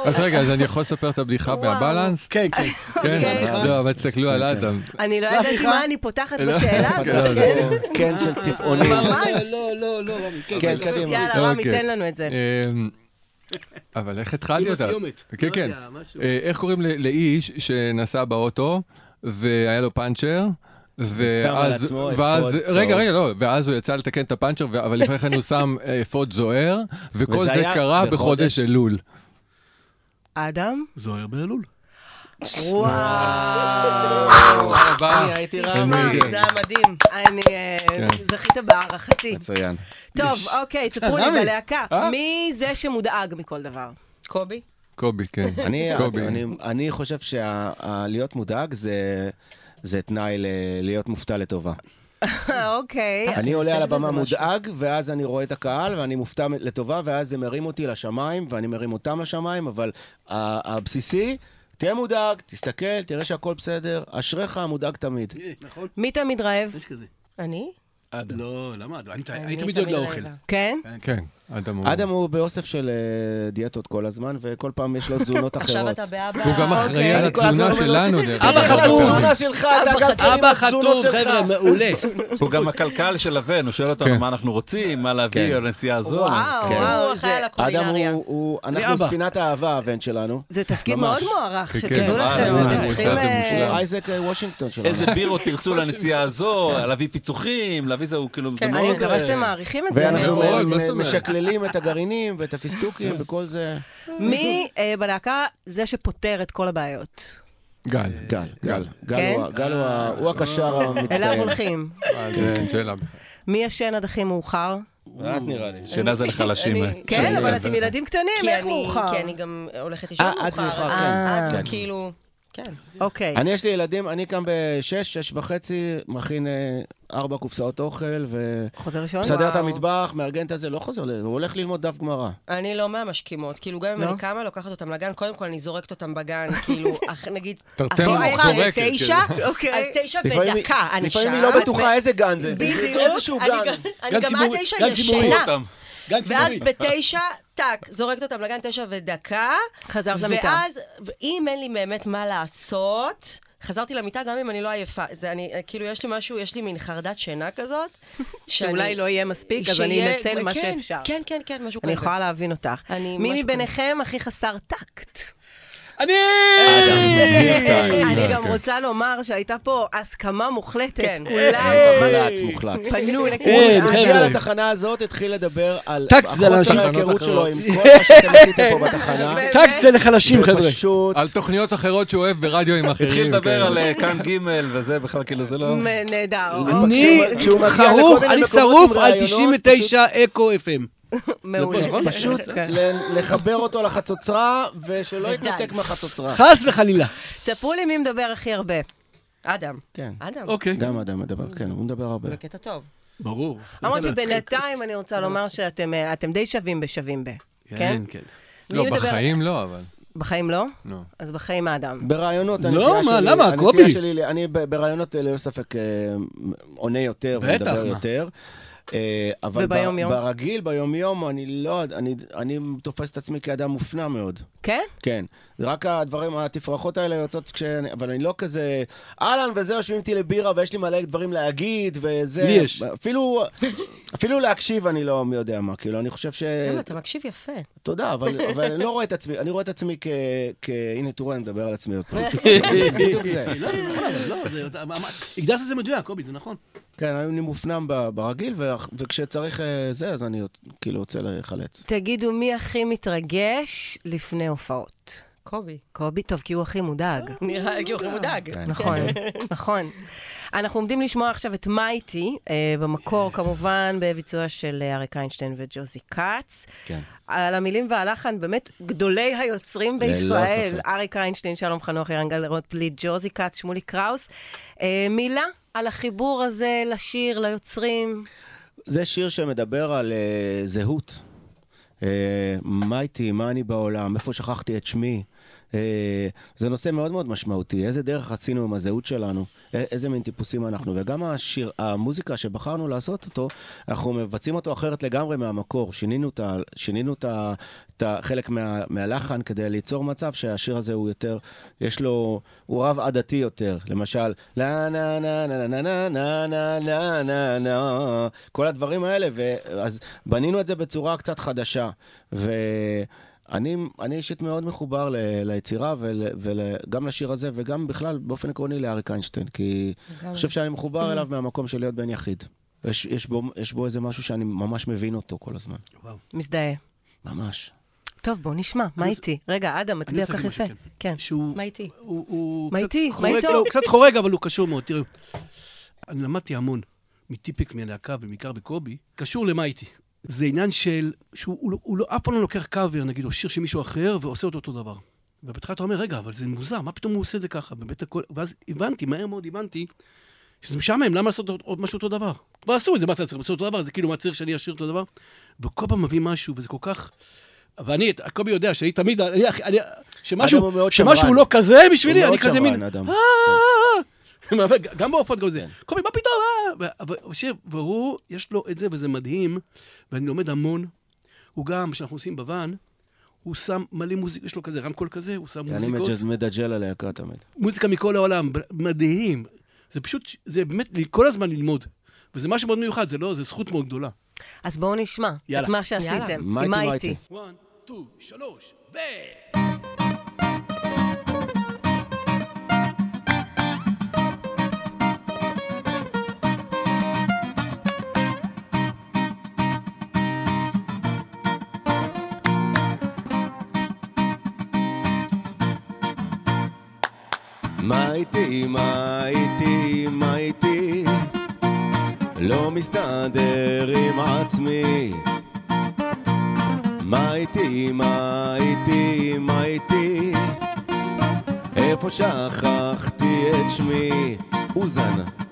Speaker 4: אז רגע, אז אני יכול לספר את הבדיחה. מהבלנס?
Speaker 6: כן, כן.
Speaker 4: כן? לא, אבל תסתכלו על אדם.
Speaker 5: אני לא ידעתי
Speaker 6: סליחה?
Speaker 5: מה אני פותחת
Speaker 4: לא,
Speaker 5: בשאלה
Speaker 4: לא,
Speaker 5: הזאת.
Speaker 4: לא.
Speaker 3: כן של צבעונים.
Speaker 5: ממש.
Speaker 6: לא, לא, לא, רמי. כן,
Speaker 3: כן,
Speaker 6: כן.
Speaker 3: קדימה.
Speaker 5: יאללה, רמי,
Speaker 4: אוקיי.
Speaker 5: תן לנו את זה.
Speaker 4: אמ, אבל איך התחלתי
Speaker 6: עם
Speaker 4: אותה?
Speaker 6: הסיומת.
Speaker 4: כן, כן. אה, איך קוראים לאיש שנסע באוטו, והיה לו פאנצ'ר, ואז, ואז, רגע. רגע, לא, ואז הוא יצא לתקן את הפאנצ'ר, אבל לפני כן הוא שם אה, אפוד זוהר, וכל זה קרה
Speaker 3: בחודש
Speaker 4: אלול.
Speaker 5: אדם?
Speaker 6: זוהר באלול.
Speaker 1: וואו.
Speaker 4: רבה.
Speaker 3: אני הייתי. מאוד.
Speaker 5: זה היה מדהים.
Speaker 1: אני, אה,
Speaker 4: כן.
Speaker 1: זכית בהערכתי.
Speaker 3: מצוין.
Speaker 1: טוב, אוקיי, תספרו לי
Speaker 6: רמי.
Speaker 1: בלהקה,
Speaker 4: אה?
Speaker 1: מי זה שמודאג מכל דבר?
Speaker 5: קובי?
Speaker 4: קובי, כן. *laughs*
Speaker 3: אני,
Speaker 4: קובי.
Speaker 3: אני, אני חושב שלהיות מודאג זה, זה תנאי להיות מופתע לטובה. *laughs*
Speaker 1: אוקיי.
Speaker 3: אני עולה על הבמה. מודאג, ואז אני רואה את הקהל, ואני מופתע לטובה, ואז זה מרים אותי לשמיים, ואני מרים אותם לשמיים, אבל ה- הבסיסי, תהיה מודאג, תסתכל, תראה שהכל בסדר, אשריך המודאג תמיד.
Speaker 6: אה, נכון?
Speaker 1: מי תמיד רעב?
Speaker 6: יש כזה.
Speaker 5: אני?
Speaker 2: אדם.
Speaker 6: לא, למה? אני תמיד דואג לאוכל.
Speaker 5: רעבה.
Speaker 1: כן?
Speaker 4: כן, אדם הוא...
Speaker 3: אדם הוא באוסף של אה, דיאטות כל הזמן, וכל פעם יש לו תזונות *laughs* אחרות.
Speaker 5: עכשיו אתה באבא...
Speaker 4: הוא גם אחראי
Speaker 1: אוקיי.
Speaker 4: על התזונה שלנו, דרך
Speaker 6: אבא
Speaker 4: אגב.
Speaker 6: חתום.
Speaker 3: התזונה שלך, אתה גם קוראים
Speaker 6: אבא
Speaker 3: לתזונות
Speaker 6: חתום,
Speaker 3: שלך.
Speaker 6: חבר'ה, מעולה. *laughs*
Speaker 2: הוא גם הקלקל של הבן, הוא שואל אותנו
Speaker 4: כן.
Speaker 2: מה אנחנו רוצים, מה להביא
Speaker 3: כן.
Speaker 2: הנסיעה הזו.
Speaker 1: וואו,
Speaker 3: כן.
Speaker 1: וואו,
Speaker 5: הוא אחראי על
Speaker 3: אדם
Speaker 5: הקולינריה.
Speaker 3: הוא, הוא אנחנו
Speaker 6: אבא.
Speaker 3: ספינת האהבה, הבן שלנו.
Speaker 1: זה תפקיד. מאוד מוערך,
Speaker 4: כן,
Speaker 1: שתדעו
Speaker 2: כן.
Speaker 1: לכם, אתם צריכים... אה,
Speaker 3: אייזק אה, וושינגטון שלנו.
Speaker 2: איזה בירות *laughs* תרצו לנסיעה הזו, להביא פיצוחים, להביא זה, הוא כאילו,
Speaker 5: כן.
Speaker 1: אני מקווה
Speaker 2: אה,
Speaker 1: שאתם מעריכים את זה.
Speaker 3: ואנחנו
Speaker 4: מאוד,
Speaker 3: מ-
Speaker 4: מה זאת
Speaker 3: מ-
Speaker 4: אומרת?
Speaker 3: משקללים את הגרעינים ואת הפיסטוקים וכל זה.
Speaker 1: מי אה, בלהקה זה שפותר את כל הבעיות?
Speaker 4: גל.
Speaker 3: גל, גל. גל
Speaker 1: כן?
Speaker 3: הוא הקשר
Speaker 1: אליו
Speaker 3: המצטיין.
Speaker 1: הולכים.
Speaker 4: כן.
Speaker 1: מי ישן עד הכי מאוחר?
Speaker 3: את נראה לי.
Speaker 2: שינה זה לחלשים. אה.
Speaker 1: כן, אבל. אתם ילדים קטנים, איך מאוחר?
Speaker 5: כי אני גם הולכת לישון
Speaker 3: אה, עד מאוחר,
Speaker 5: אז
Speaker 3: כן,
Speaker 5: עד
Speaker 3: כן.
Speaker 5: כאילו... כן.
Speaker 1: אוקיי.
Speaker 3: אני, יש לי ילדים, אני קם בשש, שש וחצי, מכין אה, ארבע קופסאות אוכל,
Speaker 1: חוזר ראשון?
Speaker 3: ומסדר את. המטבח, מארגן את הזה, לא חוזר, הוא הולך ללמוד דף גמרא.
Speaker 5: אני לא מהמשכימות. כאילו, גם אם
Speaker 1: לא?
Speaker 5: אני קמה, לוקחת אותם לגן, קודם כל אני זורקת אותם בגן, *laughs* כאילו, אח- נגיד,
Speaker 4: תרתי
Speaker 5: הכי מאוחר תשע, *laughs*
Speaker 1: אוקיי.
Speaker 5: אז תשע
Speaker 3: לפעמים
Speaker 5: ודקה, אני
Speaker 3: לפעמים
Speaker 5: שם.
Speaker 3: היא לא בטוחה איזה גן זה. איזשהו
Speaker 5: אני
Speaker 3: גן.
Speaker 5: גם- אני גם עד תשע. ישנה. ואז. בתשע, טאק, זורקת אותם לגן תשע ודקה.
Speaker 1: חזרת למיטה.
Speaker 5: ואז, אם אין לי באמת מה לעשות, חזרתי למיטה גם אם אני לא עייפה. זה אני, כאילו, יש לי משהו, יש לי מין חרדת שינה כזאת. *laughs*
Speaker 1: שאולי
Speaker 5: שאני-
Speaker 1: לא יהיה מספיק, אז אני אנצל מה
Speaker 5: כן,
Speaker 1: שאפשר.
Speaker 5: כן, כן, כן, משהו כזה.
Speaker 1: אני יכולה להבין אותך. מי מביניכם הכי חסר טקט?
Speaker 6: אני!
Speaker 1: אני
Speaker 4: כן,
Speaker 1: גם
Speaker 4: כן.
Speaker 1: רוצה לומר שהייתה פה הסכמה מוחלטת.
Speaker 5: כן.
Speaker 1: כולם
Speaker 3: מוחלט, מוחלט.
Speaker 1: פנו לכולם.
Speaker 3: הוא הגיע. לתחנה הזאת, התחיל לדבר על החוסר. ההיכרות שלו עם כל מה שאתם עשיתם פה בתחנה.
Speaker 6: טקט זה לחלשים, חבר'ה.
Speaker 3: פשוט,
Speaker 4: על תוכניות אחרות שהוא אוהב ברדיו עם אחרים.
Speaker 2: התחיל לדבר
Speaker 4: כן.
Speaker 2: על אה, כאן ג' וזה בכלל, כאילו, זה לא...
Speaker 1: נהדר,
Speaker 6: אני חרוך, אני שרוף על
Speaker 3: ראיונות,
Speaker 6: 99 אקו FM.
Speaker 1: מעולה.
Speaker 6: נכון?
Speaker 3: פשוט *laughs*
Speaker 1: כן.
Speaker 3: לחבר אותו לחצוצרה, ושלא. יתנתק מהחצוצרה.
Speaker 6: חס וחלילה.
Speaker 1: ספרו לי מי מדבר הכי הרבה.
Speaker 5: אדם.
Speaker 3: כן,
Speaker 5: אדם.
Speaker 6: אוקיי.
Speaker 3: גם אדם מדבר, כן, הוא מדבר הרבה.
Speaker 5: בקטע טוב.
Speaker 6: ברור.
Speaker 1: למרות. שבינתיים אני רוצה לומר שאתם אה, אתם די שווים בשווים ב. כן?
Speaker 6: כן, כן.
Speaker 4: לא, בחיים לא, אבל.
Speaker 1: בחיים לא?
Speaker 4: לא.
Speaker 1: אז בחיים האדם.
Speaker 3: ברעיונות,
Speaker 6: לא,
Speaker 3: הנטייה
Speaker 6: מה,
Speaker 3: שלי,
Speaker 6: למה?
Speaker 3: הנטייה
Speaker 6: קובי.
Speaker 3: שלי, אני ברעיונות ללא ספק אה, עונה יותר
Speaker 6: בטח,
Speaker 3: ומדבר
Speaker 6: מה.
Speaker 3: יותר. אה, אבל ב-
Speaker 1: וביום-יום?
Speaker 3: ברגיל, ביום-יום, אני לא, אני, אני תופס את עצמי כאדם מופנע מאוד.
Speaker 1: כן?
Speaker 3: כן. רק הדברים, התפרחות האלה יוצאות כשאני... אבל אני לא כזה... אהלן, וזה, יושבים איתי לבירה ויש לי מלא דברים להגיד, וזה...
Speaker 6: לי יש.
Speaker 3: אפילו, אפילו להקשיב אני לא מי יודע מה. כאילו, אני חושב ש...
Speaker 5: למה, אתה מקשיב יפה.
Speaker 3: תודה, אבל, אבל אני לא רואה את עצמי, אני רואה את עצמי כ... כ... הנה, תראו, אני מדבר על עצמי עוד פעם. *laughs* זה בדיוק זה.
Speaker 6: לא, לא, לא, לא, הגדרת את זה מדויק, קובי, זה נכון.
Speaker 3: כן, אני מופנם ברגיל. וכשצריך אה, זה, אז אני כאילו רוצה לחלץ.
Speaker 1: תגידו, מי הכי מתרגש לפני הופעות?
Speaker 5: קובי.
Speaker 1: קובי? טוב, כי הוא הכי מודאג.
Speaker 5: נראה לי הוא מודאג.
Speaker 3: כן.
Speaker 1: נכון, נכון. אנחנו עומדים לשמוע עכשיו את מייטי, אה, במקור כמובן בביצוע של אה, אריק איינשטיין וג'וזי כץ.
Speaker 3: כן.
Speaker 1: על המילים והלחן, באמת גדולי היוצרים
Speaker 3: ללא
Speaker 1: בישראל.
Speaker 3: ספק.
Speaker 1: אריק איינשטיין, שלום חנוך, ירנגל רוטבליט, ג'וזי כץ, שמולי קראוס. אה, מילה על החיבור הזה לשיר, ליוצרים.
Speaker 3: זה שיר שמדבר על uh, זהות. Uh, מה איתי, מה אני בעולם, איפה שכחתי את שמי. Uh, זה נושא מאוד מאוד משמעותי, איזה דרך עשינו עם הזהות שלנו, איזה מין טיפוסים אנחנו, וגם השיר, המוזיקה שבחרנו לעשות אותו, אנחנו מבצעים אותו אחרת לגמרי מהמקור, שינינו את, ה- שינינו את, ה- את ה- חלק מה, מהלחן כדי ליצור מצב שהשיר הזה הוא יותר, יש לו, הוא רב עדתי יותר, למשל, לה נה נה נה נה נה נה נה נה נה נה כל הדברים האלה, ואז בנינו את זה בצורה קצת חדשה, ואני אני אישית מאוד מחובר ל, ליצירה וגם לשיר הזה, וגם בכלל באופן עקרוני לאריק איינשטיין, כי אני חושב שאני מחובר אליו מהמקום של להיות בן יחיד. יש, יש, בו, יש בו איזה משהו שאני ממש מבין אותו כל הזמן,
Speaker 1: מזדהה.
Speaker 3: ממש.
Speaker 1: טוב, בוא נשמע, מה איתי? רגע, אדם מצביע כך יפה. כן.
Speaker 6: שהוא...
Speaker 1: מה איתי? מה
Speaker 6: קצת
Speaker 1: איתי? מה איתו?
Speaker 6: לא, הוא קצת חורג, אבל הוא קשור מאוד. תראו, אני למדתי המון מטיפקס, מהלהקה, ובעיקר בקובי, קשור למה איתי. זה עניין של, שהוא הוא לא- הוא לא, אף פעם לא לוקח קאבר, נגיד, או שיר של מישהו אחר, ועושה אותו אותו דבר. ובהתחלה אתה אומר, רגע, אבל זה מוזר, מה פתאום הוא עושה את זה ככה? באמת הכל... ואז הבנתי, מהר מאוד הבנתי, שזה משעמם, למה לעשות עוד, משהו אותו דבר? כבר עשו את זה, מה אתה צריך לעשות אותו דבר? זה כאילו, מה צריך שאני אשאיר אותו דבר? וכל פעם מביא משהו, וזה כל כך... ואני, קובי יודע שאני תמיד, אני, אני, שמשהו,
Speaker 3: הוא
Speaker 6: שמשהו
Speaker 3: שמרן.
Speaker 6: לא כזה בשבילי,
Speaker 3: הוא
Speaker 6: אני כזה מין...
Speaker 3: שמרן, אדם. *laughs*
Speaker 6: גם בהופעות גם זה.
Speaker 3: כן.
Speaker 6: קובי, מה פתאום? אה? והוא, יש לו את זה, וזה מדהים, ואני לומד המון. הוא גם, כשאנחנו עושים בוואן, הוא שם מלא מוזיקה, יש לו כזה רמקול כזה, הוא שם
Speaker 3: אני
Speaker 6: מוזיקות,
Speaker 3: מג'ז- מדג'ל על היקה תמיד.
Speaker 6: מוזיקה מכל העולם, מדהים. זה פשוט, זה באמת כל הזמן ללמוד. וזה משהו מאוד מיוחד, זה לא, זה זכות מאוד גדולה.
Speaker 1: אז בואו נשמע
Speaker 6: יאללה.
Speaker 1: את מה שעשיתם.
Speaker 3: מה מה
Speaker 1: איתי?
Speaker 3: איתי?
Speaker 6: 1, 2, 3, ו...
Speaker 3: מה איתי, מה איתי, מה איתי? לא מסתדר עם עצמי. מה איתי, מה איתי, מה איתי? איפה שכחתי את שמי? אוזן.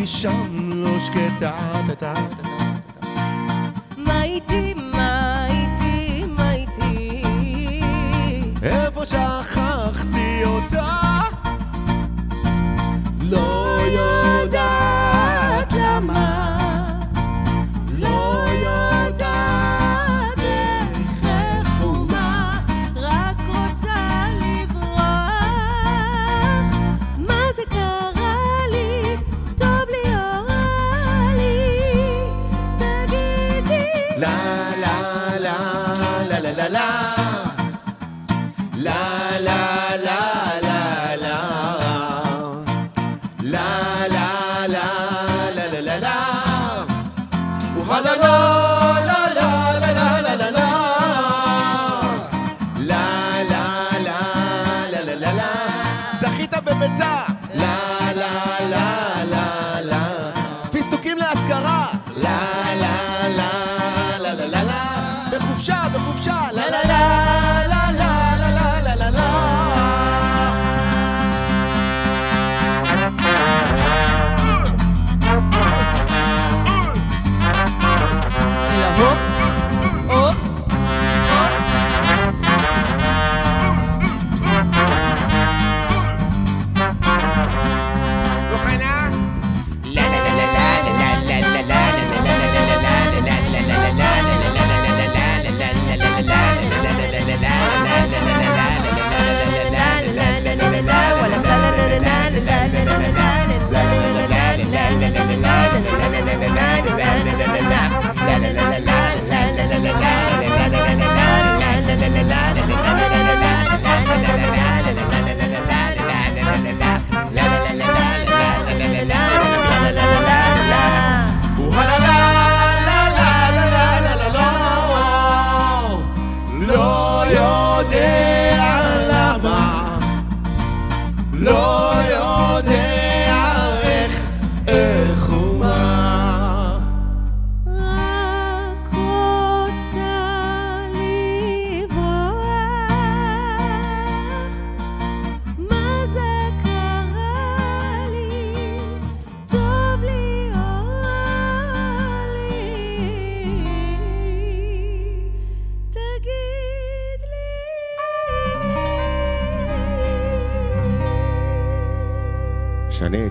Speaker 5: בטח
Speaker 3: היא שם לא שקטה טה טה טה טה
Speaker 5: מה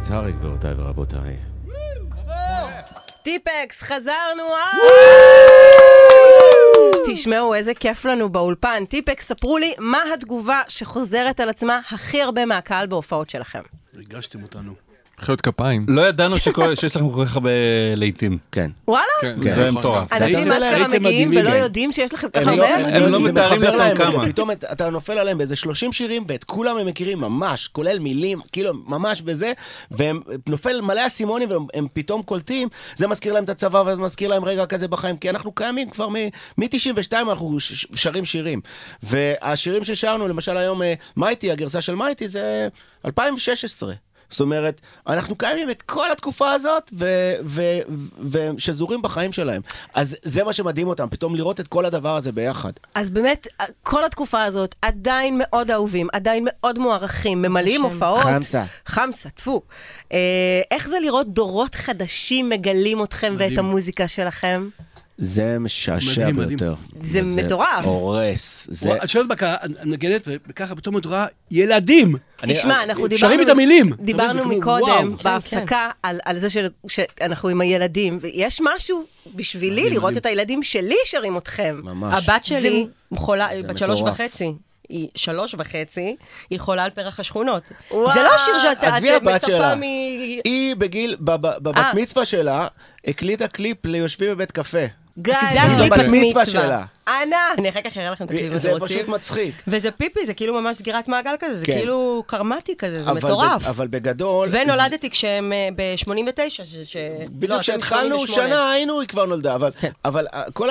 Speaker 3: יצהרי, גבירותיי ורבותיי.
Speaker 1: טיפקס, חזרנו! אה! תשמעו, איזה כיף לנו באולפן. טיפקס, ספרו לי, מה התגובה שחוזרת על עצמה הכי הרבה מהקהל בהופעות שלכם?
Speaker 6: ריגשתם אותנו.
Speaker 4: מחיאות כפיים.
Speaker 2: לא ידענו שכל- *laughs* שיש לכם כל כך הרבה להיטים.
Speaker 3: כן.
Speaker 1: וואלה?
Speaker 4: כן,
Speaker 3: כן.
Speaker 2: זה
Speaker 4: נכון
Speaker 2: מטורף.
Speaker 1: אנשים אשכרה
Speaker 6: הייתם
Speaker 1: מגיעים
Speaker 6: מדהימים,
Speaker 1: ולא
Speaker 6: כן.
Speaker 1: יודעים שיש לכם כל
Speaker 3: הם
Speaker 1: כך
Speaker 3: לא,
Speaker 1: הרבה?
Speaker 3: הם,
Speaker 2: לא
Speaker 3: זה
Speaker 2: מתארים
Speaker 3: מחבר
Speaker 2: לעצמם
Speaker 3: להם את זה,
Speaker 2: כמה.
Speaker 3: פתאום את- אתה נופל עליהם באיזה 30 שירים, ואת כולם הם מכירים ממש, כולל מילים, כאילו, ממש בזה, והם נופל מלא אסימונים, והם הם פתאום קולטים, זה מזכיר להם את הצבא, וזה מזכיר להם רגע כזה בחיים, כי אנחנו קיימים כבר מ-92, אנחנו ש- ש- שרים שירים. והשירים ששרנו, למשל היום, אה, מייטי, הגרסה של מייטי, זה 2016. זאת אומרת, אנחנו קיימים את כל התקופה הזאת, ושזורים בחיים שלהם. אז זה מה שמדהים אותם, פתאום לראות את כל הדבר הזה ביחד.
Speaker 1: אז באמת, כל התקופה הזאת עדיין מאוד אהובים, עדיין מאוד מוערכים, ממלאים הופעות.
Speaker 3: חמסה.
Speaker 1: חמסה, טפו. אה, איך זה לראות דורות חדשים מגלים אתכם ואת
Speaker 6: מדהים.
Speaker 1: המוזיקה שלכם?
Speaker 3: זה משעשע
Speaker 6: מדהים, מדהים.
Speaker 3: ביותר.
Speaker 1: זה מטורף.
Speaker 3: הורס. זה...
Speaker 6: את שואלת בקהל, נגנת, וככה פתאום את רואה ילדים.
Speaker 1: תשמע, אנחנו דיברנו...
Speaker 6: שרים את המילים.
Speaker 1: דיברנו מקודם,
Speaker 6: וואו.
Speaker 1: בהפסקה, על על זה שאנחנו עם הילדים, ויש משהו בשבילי לראות. את הילדים שלי שרים אתכם.
Speaker 3: ממש.
Speaker 5: הבת שלי בת שלוש. וחצי. היא שלוש וחצי, היא חולה על פרח השכונות.
Speaker 1: וואו.
Speaker 5: זה לא שיר שאתה מצפה
Speaker 3: שלה.
Speaker 5: מ...
Speaker 3: היא בגיל, בב- בבת
Speaker 5: אה.
Speaker 3: מצווה שלה, הקליטה קליפ ליושבים בבית קפה.
Speaker 1: גיא,
Speaker 5: זה הקליפ
Speaker 3: בבת
Speaker 5: בת
Speaker 3: מצווה. שלה.
Speaker 1: ענק.
Speaker 5: אני אחר כך אראה לכם את הקליפ הזה,
Speaker 3: זה? פשוט מצחיק.
Speaker 5: וזה פיפי, זה כאילו ממש סגירת מעגל כזה, זה
Speaker 3: כן.
Speaker 5: כאילו קארמתי כזה, זה מטורף.
Speaker 3: אבל בגדול...
Speaker 5: ונולדתי כשהם ב-89, ש... לא,
Speaker 3: בדיוק
Speaker 5: אתם
Speaker 3: כשהתחלנו
Speaker 5: 88.
Speaker 3: שנה היינו, היא כבר נולדה, אבל,
Speaker 5: כן.
Speaker 3: אבל ה- כל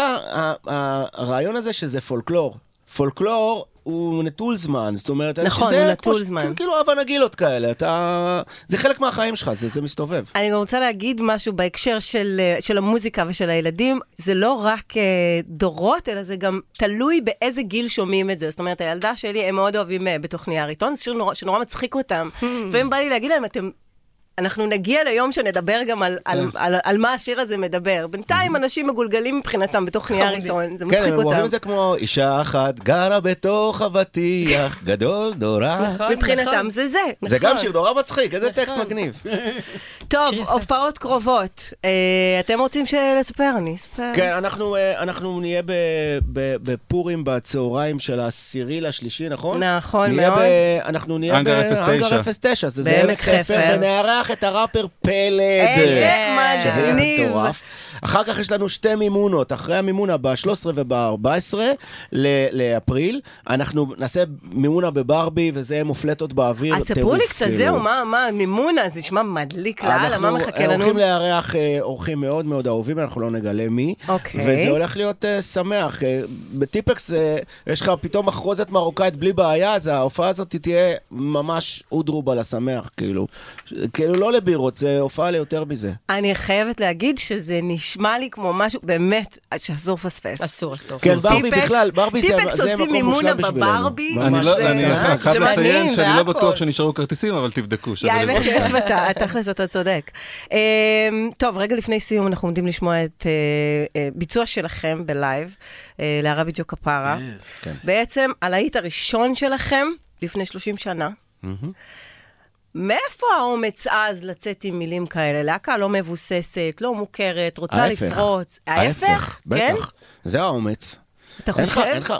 Speaker 3: הרעיון הזה שזה פולקלור, פולקלור הוא נטול זמן, זאת אומרת,
Speaker 1: נכון, הוא נטול
Speaker 3: כמו
Speaker 1: זמן.
Speaker 3: כאילו הבה נגילות כאלה, אתה... זה חלק מהחיים שלך, זה, זה מסתובב.
Speaker 1: אני גם רוצה להגיד משהו בהקשר של, אה, של המוזיקה ושל הילדים. זה לא רק אה, דורות, אלא זה גם תלוי באיזה גיל שומעים את זה. זאת אומרת, הילדה שלי, הם מאוד אוהבים אה, בתוך נייר עיתון, זה שיר נורא, שנורא מצחיק אותם. והם בא לי להגיד להם, אתם... אנחנו נגיע ליום שנדבר גם על, על, על, על מה השיר הזה מדבר. בינתיים אנשים מגולגלים מבחינתם בתוך נייר. עיתון, זה
Speaker 3: כן,
Speaker 1: מצחיק
Speaker 3: הם אוהבים
Speaker 1: אותם.
Speaker 3: את זה כמו אישה אחת גרה בתוך אבטיח, *laughs* גדול, נורא.
Speaker 5: נכון,
Speaker 1: מבחינתם
Speaker 5: נכון.
Speaker 1: זה זה.
Speaker 3: זה
Speaker 5: נכון.
Speaker 3: גם שיר נורא מצחיק, איזה טקסט
Speaker 5: נכון.
Speaker 3: מגניב. *laughs*
Speaker 1: טוב. הופעות קרובות. אה, אתם רוצים לספר? אני אספר.
Speaker 3: כן, אנחנו, אה, אנחנו נהיה ב- ב- בפורים בצהריים של העשירי לשלישי, נכון?
Speaker 1: נכון
Speaker 3: נהיה
Speaker 1: מאוד.
Speaker 3: ב- אנחנו נהיה
Speaker 2: האנגר 09.
Speaker 3: בהאנגר 09, זה
Speaker 1: בעמק
Speaker 3: בעמק חפר. ונארח את הראפר פלד.
Speaker 1: איזה
Speaker 3: שזה יהיה
Speaker 1: מגניב.
Speaker 3: מטורף. אחר כך יש לנו שתי מימונות, אחרי המימונה ב-13 וב-14 לאפריל, אנחנו נעשה מימונה בברבי, וזה מופלטות באוויר,
Speaker 1: אז ספרו לי קצת,
Speaker 3: כאילו.
Speaker 1: זהו, מה, מה, מימונה, זה נשמע מדליק לאללה, מה מחכה
Speaker 3: אנחנו
Speaker 1: לנו?
Speaker 3: הולכים לארח אה, אורחים מאוד מאוד אהובים, אנחנו לא נגלה מי.
Speaker 1: אוקיי.
Speaker 3: וזה הולך להיות אה, שמח. אה, בטיפקס אה, יש לך פתאום מחרוזת מרוקאית בלי בעיה, אז ההופעה הזאת תהיה ממש אודרוב על השמח, כאילו. כאילו לא לבירות, זה הופעה ליותר מזה.
Speaker 1: אני חייבת להגיד שזה נשמע לי כמו משהו, באמת, שאסור לפספס.
Speaker 5: אסור, אסור.
Speaker 3: כן,
Speaker 5: אסור.
Speaker 3: בארבי
Speaker 1: טיפקס-
Speaker 3: בכלל, בארבי זה
Speaker 1: טיפקס
Speaker 3: זה
Speaker 1: עושים
Speaker 3: מקום
Speaker 1: מימונה
Speaker 3: מושלם בשבילנו.
Speaker 1: בבארבי?
Speaker 3: ממש.
Speaker 2: אני לא,
Speaker 1: זה-
Speaker 2: אני
Speaker 1: זה
Speaker 2: חייב
Speaker 1: מדהים,
Speaker 2: לציין שאני לא. בטוח שנשארו כרטיסים, אבל תבדקו.
Speaker 1: האמת
Speaker 2: לבדוק.
Speaker 1: שיש מצב, תכלס אתה צודק. אמ, טוב, רגע לפני סיום אנחנו עומדים לשמוע את אה, אה, ביצוע שלכם בלייב, לערבי ג'ו כפרה.
Speaker 3: כן.
Speaker 1: בעצם הלהיט הראשון שלכם, לפני 30 שנה. מאיפה האומץ אז לצאת עם מילים כאלה? להקה לא מבוססת, לא מוכרת, רוצה
Speaker 3: ההפך.
Speaker 1: לפרוץ. ההפך? כן?
Speaker 3: בטח. זה האומץ.
Speaker 1: אתה
Speaker 3: אין
Speaker 1: חושב?
Speaker 3: אין לך,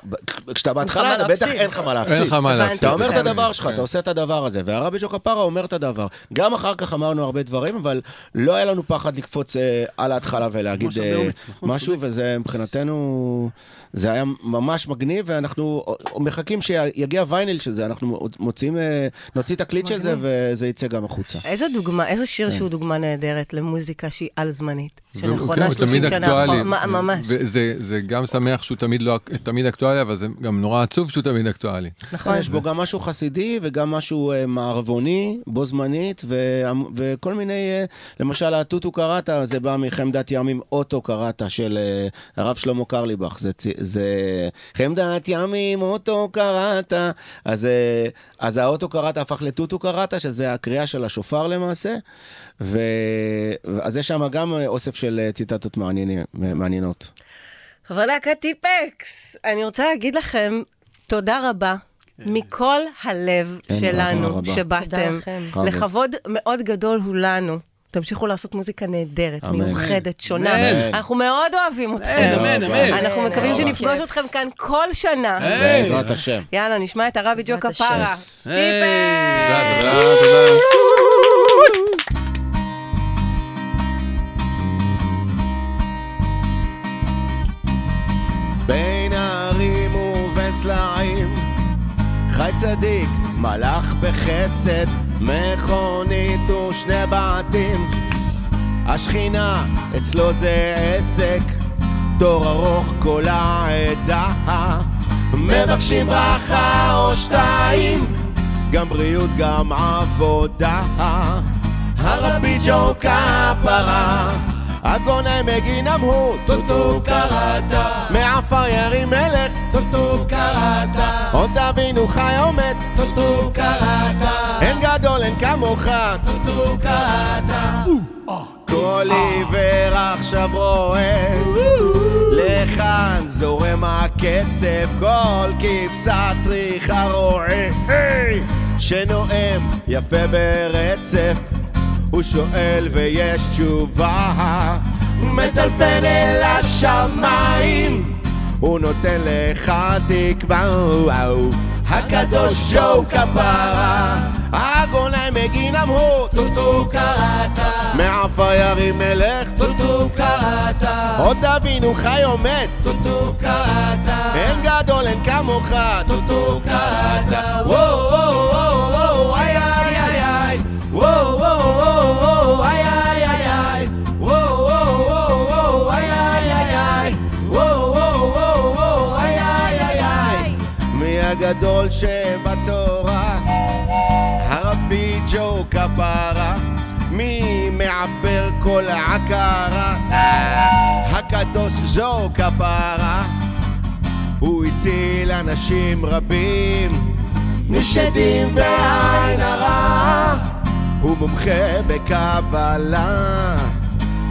Speaker 3: כשאתה בהתחלה, אתה בטח. אין לך מה
Speaker 4: אין
Speaker 3: להפסיד.
Speaker 4: לך מה. להפסיד.
Speaker 3: אתה אומר את. הדבר שלך,
Speaker 4: כן.
Speaker 3: אתה עושה את הדבר הזה, והרבי ג'ו כפרה אומר את הדבר. גם אחר כך אמרנו הרבה דברים, אבל לא היה לנו פחד לקפוץ אה, על ההתחלה ולהגיד אה,
Speaker 6: נכון,
Speaker 3: משהו. וזה מבחינתנו, זה היה ממש מגניב, ואנחנו מחכים שיגיע וייניל של זה, אנחנו מוציאים, אה, נוציא תקליט של זה, וזה יצא גם החוצה.
Speaker 1: איזה דוגמה, איזה שיר
Speaker 3: כן.
Speaker 1: שהוא דוגמה נהדרת למוזיקה שהיא על-זמנית,
Speaker 4: כן,
Speaker 1: שנכונה
Speaker 4: הוא
Speaker 1: 30
Speaker 4: תמיד
Speaker 1: שנה. אחורה. מה- ממש.
Speaker 4: זה גם שמח שהוא תמיד תמיד לא, תמיד אקטואלי, אבל זה גם נורא עצוב שהוא תמיד אקטואלי.
Speaker 1: נכון.
Speaker 3: יש בו גם משהו חסידי וגם משהו אה, מערבוני, בו זמנית, ו- וכל מיני, אה, למשל, הטוטו קראטה, זה בא מחמדת ימים אוטו קראטה של אה, הרב שלמה קרליבך. זה, זה חמדת ימים אוטו קראטה. אז, אז האוטו קראטה הפך לטוטו קראטה, שזה הקריאה של השופר למעשה. ו... אז יש שם גם אוסף של ציטטות מעניינים, מעניינות.
Speaker 1: חברי להקת טיפקס, אני רוצה להגיד לכם תודה רבה. מכל הלב
Speaker 3: תודה
Speaker 1: שלנו שבאתם. לכבוד מאוד גדול הוא לנו. תמשיכו לעשות מוזיקה נהדרת,
Speaker 3: אמן.
Speaker 1: מיוחדת, שונה.
Speaker 3: אמן.
Speaker 1: אנחנו מאוד אוהבים אתכם.
Speaker 6: אמן, אמן.
Speaker 1: אנחנו
Speaker 5: אמן,
Speaker 1: מקווים
Speaker 5: אמן.
Speaker 1: שנפגוש. אתכם כאן כל שנה.
Speaker 3: בעזרת השם.
Speaker 1: יאללה, נשמע את הרבי ג'ו.
Speaker 3: יס.
Speaker 1: טיפקס!
Speaker 2: תודה, תודה.
Speaker 3: חי צדיק, מלאך בחסד, מכונית ושני בתים. השכינה, אצלו זה עסק, תור ארוך כל העדה. מבקשים ברכה או שתיים, גם בריאות, גם עבודה. הרבי ג'ו כפרה הגונן מגינם הוא טוטו קראתה מעפר ירים מלך. טוטו קראתה עוד אבינו חי עומד. טוטו קראתה אין גדול אין כמוך. טוטו קראתה כל עיוור עכשיו רואה לכאן זורם הכסף כל כבשה צריכה רועה! שנואם יפה ברצף הוא שואל ויש תשובה. מטלפן אל השמיים הוא נותן לך תקווה. הקדוש ג'ו כפרה. הגונאי מגינם הוא טוטו קראתה מעפר ירים מלך טוטו קראתה עוד אבינו חי עומד טוטו קראתה אין גדול אין כמוך טוטו קראתה וואו וואו וואו וואו הגדול שבתורה? הרבי ג'ו כפרה. מי מעבר כל עקרה? הקדוש ג'ו כפרה. הוא הציל אנשים רבים. משדים ועין הרע הוא מומחה בקבלה.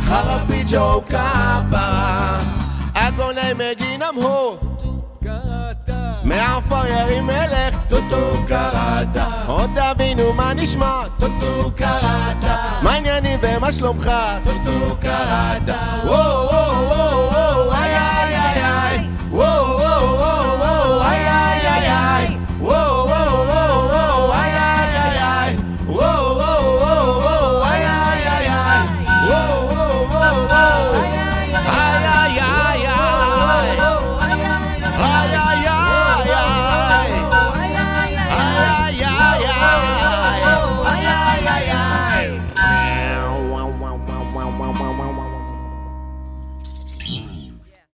Speaker 3: הרבי ג'ו קאבה אדוני מגין אמרו מעפר ירים מלך, טוטו קראת. עוד תבינו מה נשמע, טוטו קראת. מה העניינים ומה שלומך, טוטו קראת. וואו וואו וואו וואו איי איי איי איי וואו וואו וואו וואו איי איי איי איי